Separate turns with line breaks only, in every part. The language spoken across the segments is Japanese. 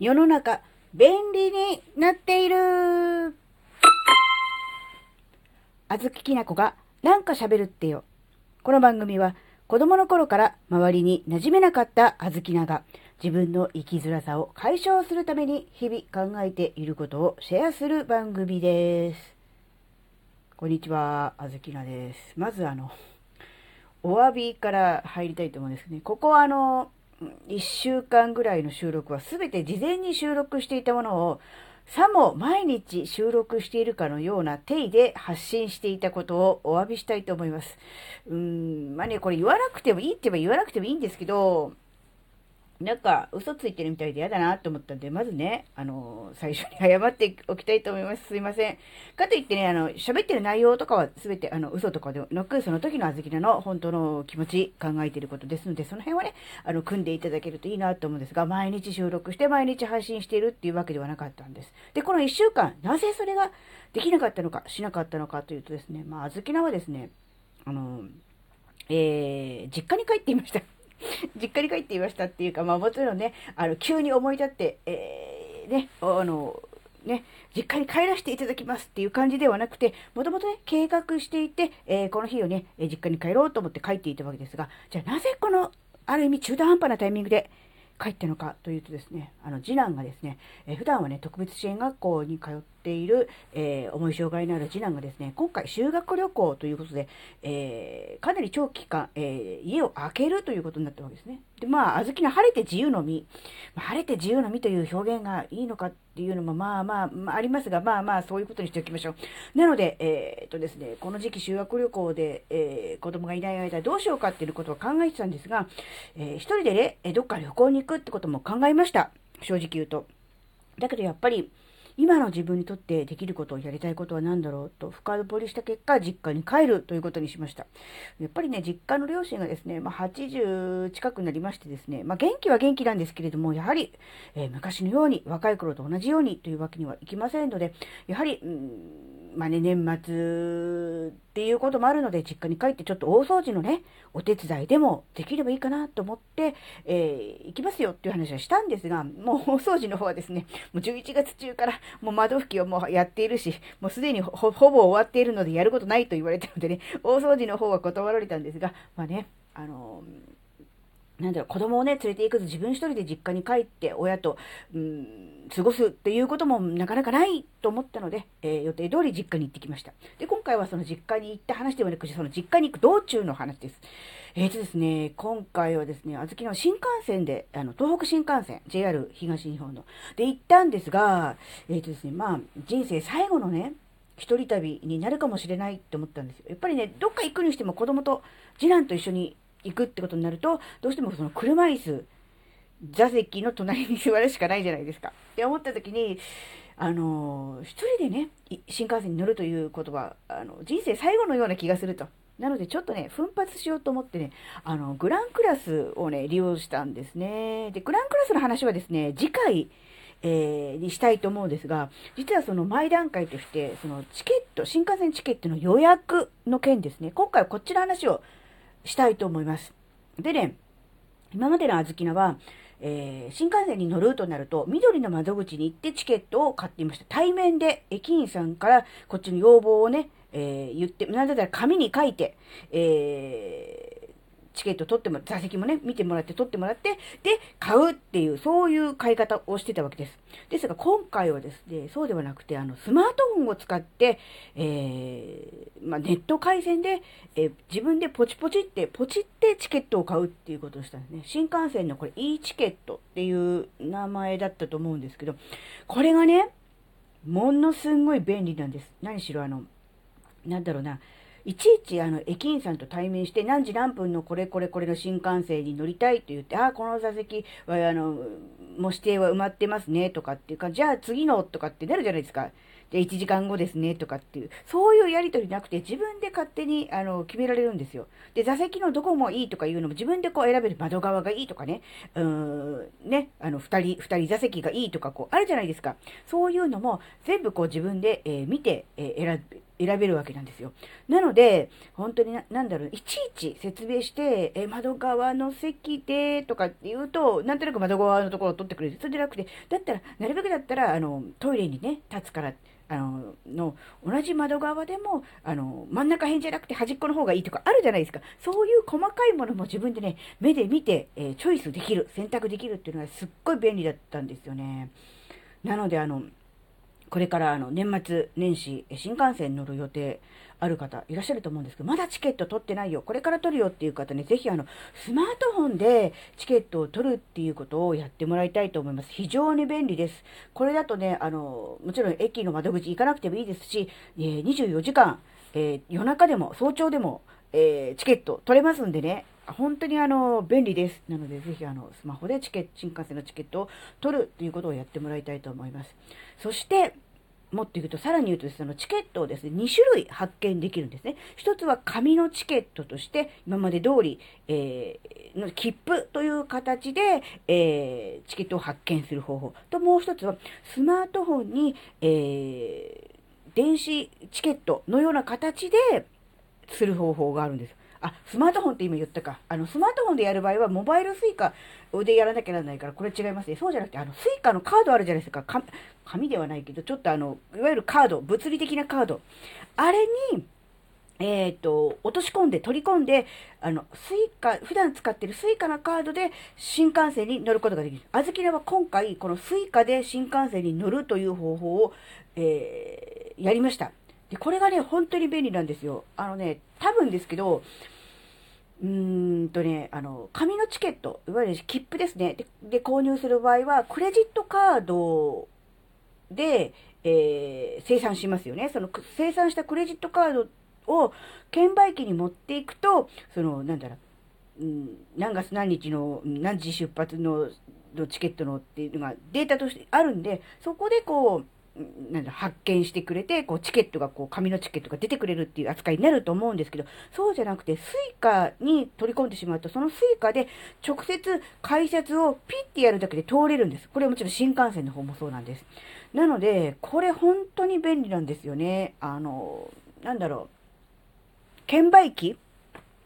世の中、便利になっているあずききなこがなんか喋るってよ。この番組は子供の頃から周りに馴染めなかったあずきなが自分の生きづらさを解消するために日々考えていることをシェアする番組です。こんにちは、あずきなです。まずあの、お詫びから入りたいと思うんですけどね。ここはあの、1週間ぐらいの収録は全て事前に収録していたものをさも毎日収録しているかのような定位で発信していたことをお詫びしたいと思います。うーん、まあね、これ言わなくてもいいって言えば言わなくてもいいんですけど、なんか嘘ついてるみたいで嫌だなと思ったんで、まずね、あの、最初に謝っておきたいと思います。すいません。かといってね、あの、喋ってる内容とかは全て、あの、嘘とかではなく、その時のあずきなの本当の気持ち、考えてることですので、その辺はね、あの、組んでいただけるといいなと思うんですが、毎日収録して毎日配信しているっていうわけではなかったんです。で、この1週間、なぜそれができなかったのか、しなかったのかというとですね、まあ、あずきなはですね、あの、えー、実家に帰っていました。実家に帰っていましたっていうか、まあもちろんね、あの、急に思い立って、えー、ね、あの、ね、実家に帰らせていただきますっていう感じではなくて、もともとね、計画していて、えー、この日をね、実家に帰ろうと思って帰っていたわけですが、じゃあなぜこの、ある意味中途半端なタイミングで、帰ったのかというとですね、あの、次男がですね、えー、普段はね、特別支援学校に通ってている、えー、重い障害のある次男がですね、今回修学旅行ということで、えー、かなり長期間、え家を空けるということになったわけですね。で、まあ、あずきの晴れて自由の身、晴れて自由の身という表現がいいのかっていうのも、まあまあ、まあ、ありますが、まあまあ、そういうことにしておきましょう。なので、えっとですね、この時期修学旅行で、え子供がいない間どうしようかっていうことを考えてたんですが、え一人でね、どっか旅行に行くってことも考えました。正直言うと。だけどやっぱり、今の自分にとってできることをやりたいことは何だろうと深掘りした結果、実家に帰るということにしました。やっぱりね、実家の両親がですね、まあ、80近くなりましてですね、まあ、元気は元気なんですけれども、やはり、えー、昔のように、若い頃と同じようにというわけにはいきませんので、やはり、うんまあね、年末っていうこともあるので、実家に帰ってちょっと大掃除のね、お手伝いでもできればいいかなと思って、えー、行きますよっていう話はしたんですが、もう大掃除の方はですね、もう11月中からもう窓拭きをもうやっているし、もうすでにほぼ終わっているのでやることないと言われたのでね、大掃除の方は断られたんですが、まあね、あのーなんだろう、子供をね、連れて行くと自分一人で実家に帰って親と、うん、過ごすっていうこともなかなかないと思ったので、えー、予定通り実家に行ってきました。で、今回はその実家に行った話ではなくて、その実家に行く道中の話です。えーとですね、今回はですね、あずきの新幹線で、あの、東北新幹線、JR 東日本の、で行ったんですが、えーとですね、まあ、人生最後のね、一人旅になるかもしれないって思ったんですよ。やっぱりね、どっか行くにしても子供と次男と一緒に行くってことになると、どうしてもその車椅子、座席の隣に座るしかないじゃないですか。って思った時に、あの、一人でね、新幹線に乗るということは、あの、人生最後のような気がすると。なので、ちょっとね、奮発しようと思ってね、あの、グランクラスをね、利用したんですね。で、グランクラスの話はですね、次回、えー、にしたいと思うんですが、実はその前段階として、そのチケット、新幹線チケットの予約の件ですね、今回はこっちの話をしたいと思います。でね、今までのあずきなは、えー、新幹線に乗るとなると、緑の窓口に行ってチケットを買っていました。対面で駅員さんからこっちの要望をね、えー、言って、なんだったら紙に書いて、え、チケット取っても、座席もね、見てもらって取ってもらって、で、買うっていう、そういう買い方をしてたわけです。ですが、今回はですね、そうではなくて、あの、スマートフォンを使って、えー、まあ、ネット回線で、えー、自分でポチポチって、ポチってチケットを買うっていうことをしたんですね。新幹線のこれ e チケットっていう名前だったと思うんですけど、これがね、ものすんごい便利なんです。何しろあの、なんだろうな、いちいちあの駅員さんと対面して何時何分のこれこれこれの新幹線に乗りたいと言って、ああ、この座席はあの、もう指定は埋まってますねとかっていうか、じゃあ次のとかってなるじゃないですか。で、1時間後ですねとかっていう、そういうやりとりなくて自分で勝手にあの決められるんですよ。で、座席のどこもいいとかいうのも自分でこう選べる窓側がいいとかね、うーん、ね、あの、2人、2人座席がいいとかこうあるじゃないですか。そういうのも全部こう自分で、えー、見て、えー、選選べるわけなんですよ。なので、本当にな、なんだろう、いちいち説明して、え、窓側の席で、とかって言うと、なんとなく窓側のところを取ってくれる。それじゃなくて、だったら、なるべくだったら、あの、トイレにね、立つから、あの、の、同じ窓側でも、あの、真ん中辺じゃなくて端っこの方がいいとかあるじゃないですか。そういう細かいものも自分でね、目で見て、えー、チョイスできる、選択できるっていうのはすっごい便利だったんですよね。なので、あの、これからあの年末年始新幹線乗る予定ある方いらっしゃると思うんですけど、まだチケット取ってないよ、これから取るよっていう方ね、ぜひあの、スマートフォンでチケットを取るっていうことをやってもらいたいと思います。非常に便利です。これだとね、あの、もちろん駅の窓口行かなくてもいいですし、え、24時間、えー、夜中でも早朝でも、えー、チケット取れますんでね、本当にあの、便利です。なので、ぜひあの、スマホでチケット、新幹線のチケットを取るということをやってもらいたいと思います。そして、もっと言うと、さらに言うとそのチケットをですね、2種類発見できるんですね。一つは紙のチケットとして、今まで通り、えー、の切符という形で、えー、チケットを発見する方法。と、もう一つは、スマートフォンに、えー、電子チケットのような形でする方法があるんです。あ、スマートフォンって今言ったか。あの、スマートフォンでやる場合は、モバイルスイカでやらなきゃならないから、これ違いますね。そうじゃなくて、あの、スイカのカードあるじゃないですか。か紙ではないけど、ちょっとあの、いわゆるカード、物理的なカード。あれに、えっ、ー、と、落とし込んで、取り込んで、あの、スイカ、普段使ってるスイカのカードで新幹線に乗ることができる。あずきらは今回、このスイカで新幹線に乗るという方法を、えー、やりました。で、これがね、本当に便利なんですよ。あのね、多分ですけど、うーんとね、あの、紙のチケット、いわゆる切符ですね。で、で購入する場合は、クレジットカードで、えー、生産しますよね。その、生産したクレジットカードを券売機に持っていくと、その、なんだろう、うん、何月何日の、何時出発ののチケットのっていうのがデータとしてあるんで、そこでこう、なんだ、発見してくれて、こう、チケットが、こう、紙のチケットが出てくれるっていう扱いになると思うんですけど、そうじゃなくて、スイカに取り込んでしまうと、そのスイカで直接改札をピッてやるだけで通れるんです。これはもちろん新幹線の方もそうなんです。なので、これ本当に便利なんですよね。あの、なんだろう。券売機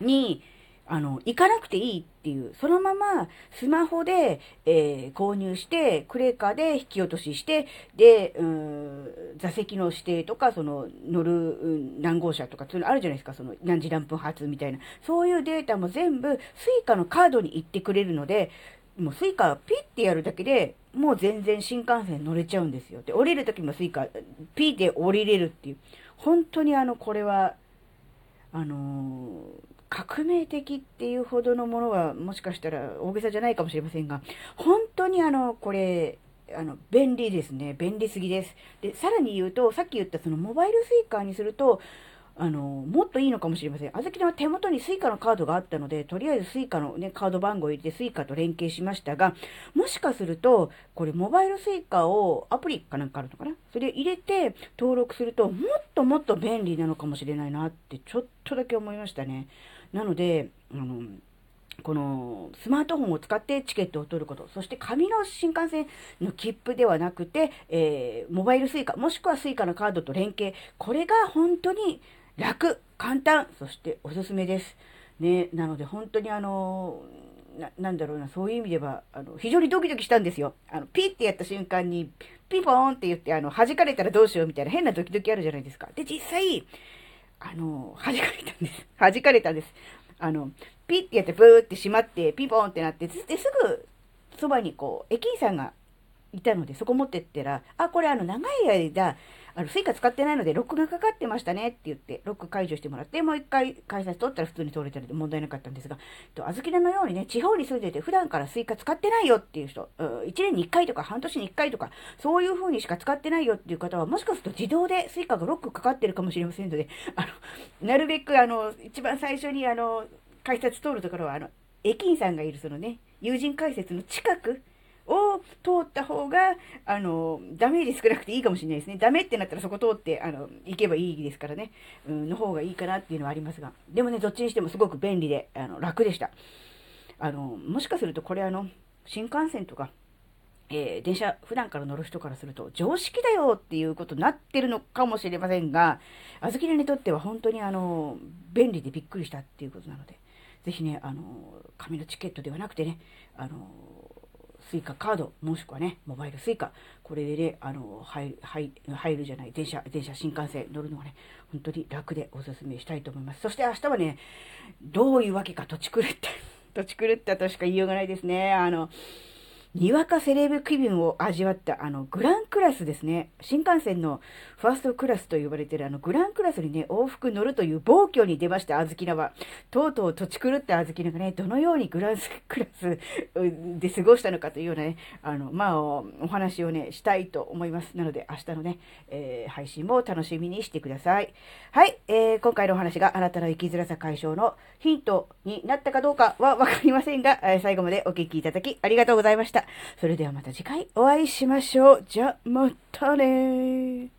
に、あの、行かなくていいっていう、そのままスマホで、えー、購入して、クレーカーで引き落としして、で、うん、座席の指定とか、その、乗る、何号車とか、そういうのあるじゃないですか、その、何時何分発みたいな。そういうデータも全部、スイカのカードに行ってくれるので、もうスイカピッてやるだけで、もう全然新幹線乗れちゃうんですよ。で、降りる時もスイカ、ピーで降りれるっていう。本当にあの、これは、あのー革命的っていうほどのものはもしかしたら大げさじゃないかもしれませんが、本当にあの、これ、あの、便利ですね。便利すぎです。で、さらに言うと、さっき言ったそのモバイルスイカにすると、あの、もっといいのかもしれません。あずきは手元にスイカのカードがあったので、とりあえずスイカのね、カード番号を入れてスイカと連携しましたが、もしかすると、これモバイルスイカをアプリかなんかあるのかな？それ入れて登録すると、もっともっと便利なのかもしれないなってちょっとだけ思いましたね。なので、あの、このスマートフォンを使ってチケットを取ること、そして紙の新幹線の切符ではなくて、えー、モバイル suica、もしくは suica のカードと連携、これが本当に楽、簡単、そしておすすめです。ね、なので本当にあの、なんだろうな、そういう意味では、あの、非常にドキドキしたんですよ。あの、ピッてやった瞬間に、ピンポーンって言って、あの、弾かれたらどうしようみたいな変なドキドキあるじゃないですか。で、実際、あの、弾かれたんです。弾かれたんです。あの、ピッてやってブーって閉まって、ピンポンってなって、で、すぐ、そばにこう、駅員さんがいたので、そこ持ってったら、あ、これあの、長い間、あの、スイカ使ってないので、ロックがかかってましたねって言って、ロック解除してもらって、もう一回改札通ったら普通に通れたので問題なかったんですが、と、あずきらのようにね、地方に住んでて普段からスイカ使ってないよっていう人、うん、1年に1回とか半年に1回とか、そういう風にしか使ってないよっていう方は、もしかすると自動でスイカがロックかかってるかもしれませんので、あの、なるべくあの、一番最初にあの、改札通るところは、あの、駅員さんがいるそのね、友人改札の近く、を通った方が、あの、ダメージ少なくていいかもしれないですね。ダメってなったらそこ通って、あの、行けばいいですからね。うん、の方がいいかなっていうのはありますが。でもね、どっちにしてもすごく便利で、あの、楽でした。あの、もしかするとこれあの、新幹線とか、えー、電車普段から乗る人からすると常識だよっていうことになってるのかもしれませんが、あずきにとっては本当にあの、便利でびっくりしたっていうことなので、ぜひね、あの、紙のチケットではなくてね、あの、スイカカード、もしくはね、モバイル suica、これでね、あの、入る、入るじゃない、電車、電車、新幹線乗るのがね、本当に楽でおすすめしたいと思います。そして明日はね、どういうわけか土地狂って、土地狂ったとしか言いようがないですね。あの、にわかセレブ気分を味わったあのグランクラスですね。新幹線のファーストクラスと呼ばれているあのグランクラスにね、往復乗るという暴挙に出ました、あずきなは。とうとう土地狂ったあずきながね、どのようにグランクラスで過ごしたのかというようなね、あの、まあ、お話をね、したいと思います。なので、明日のね、えー、配信も楽しみにしてください。はい、えー、今回のお話があなたの生きづらさ解消のヒントになったかどうかはわかりませんが、最後までお聞きいただきありがとうございました。それではまた次回お会いしましょう。じゃ、またね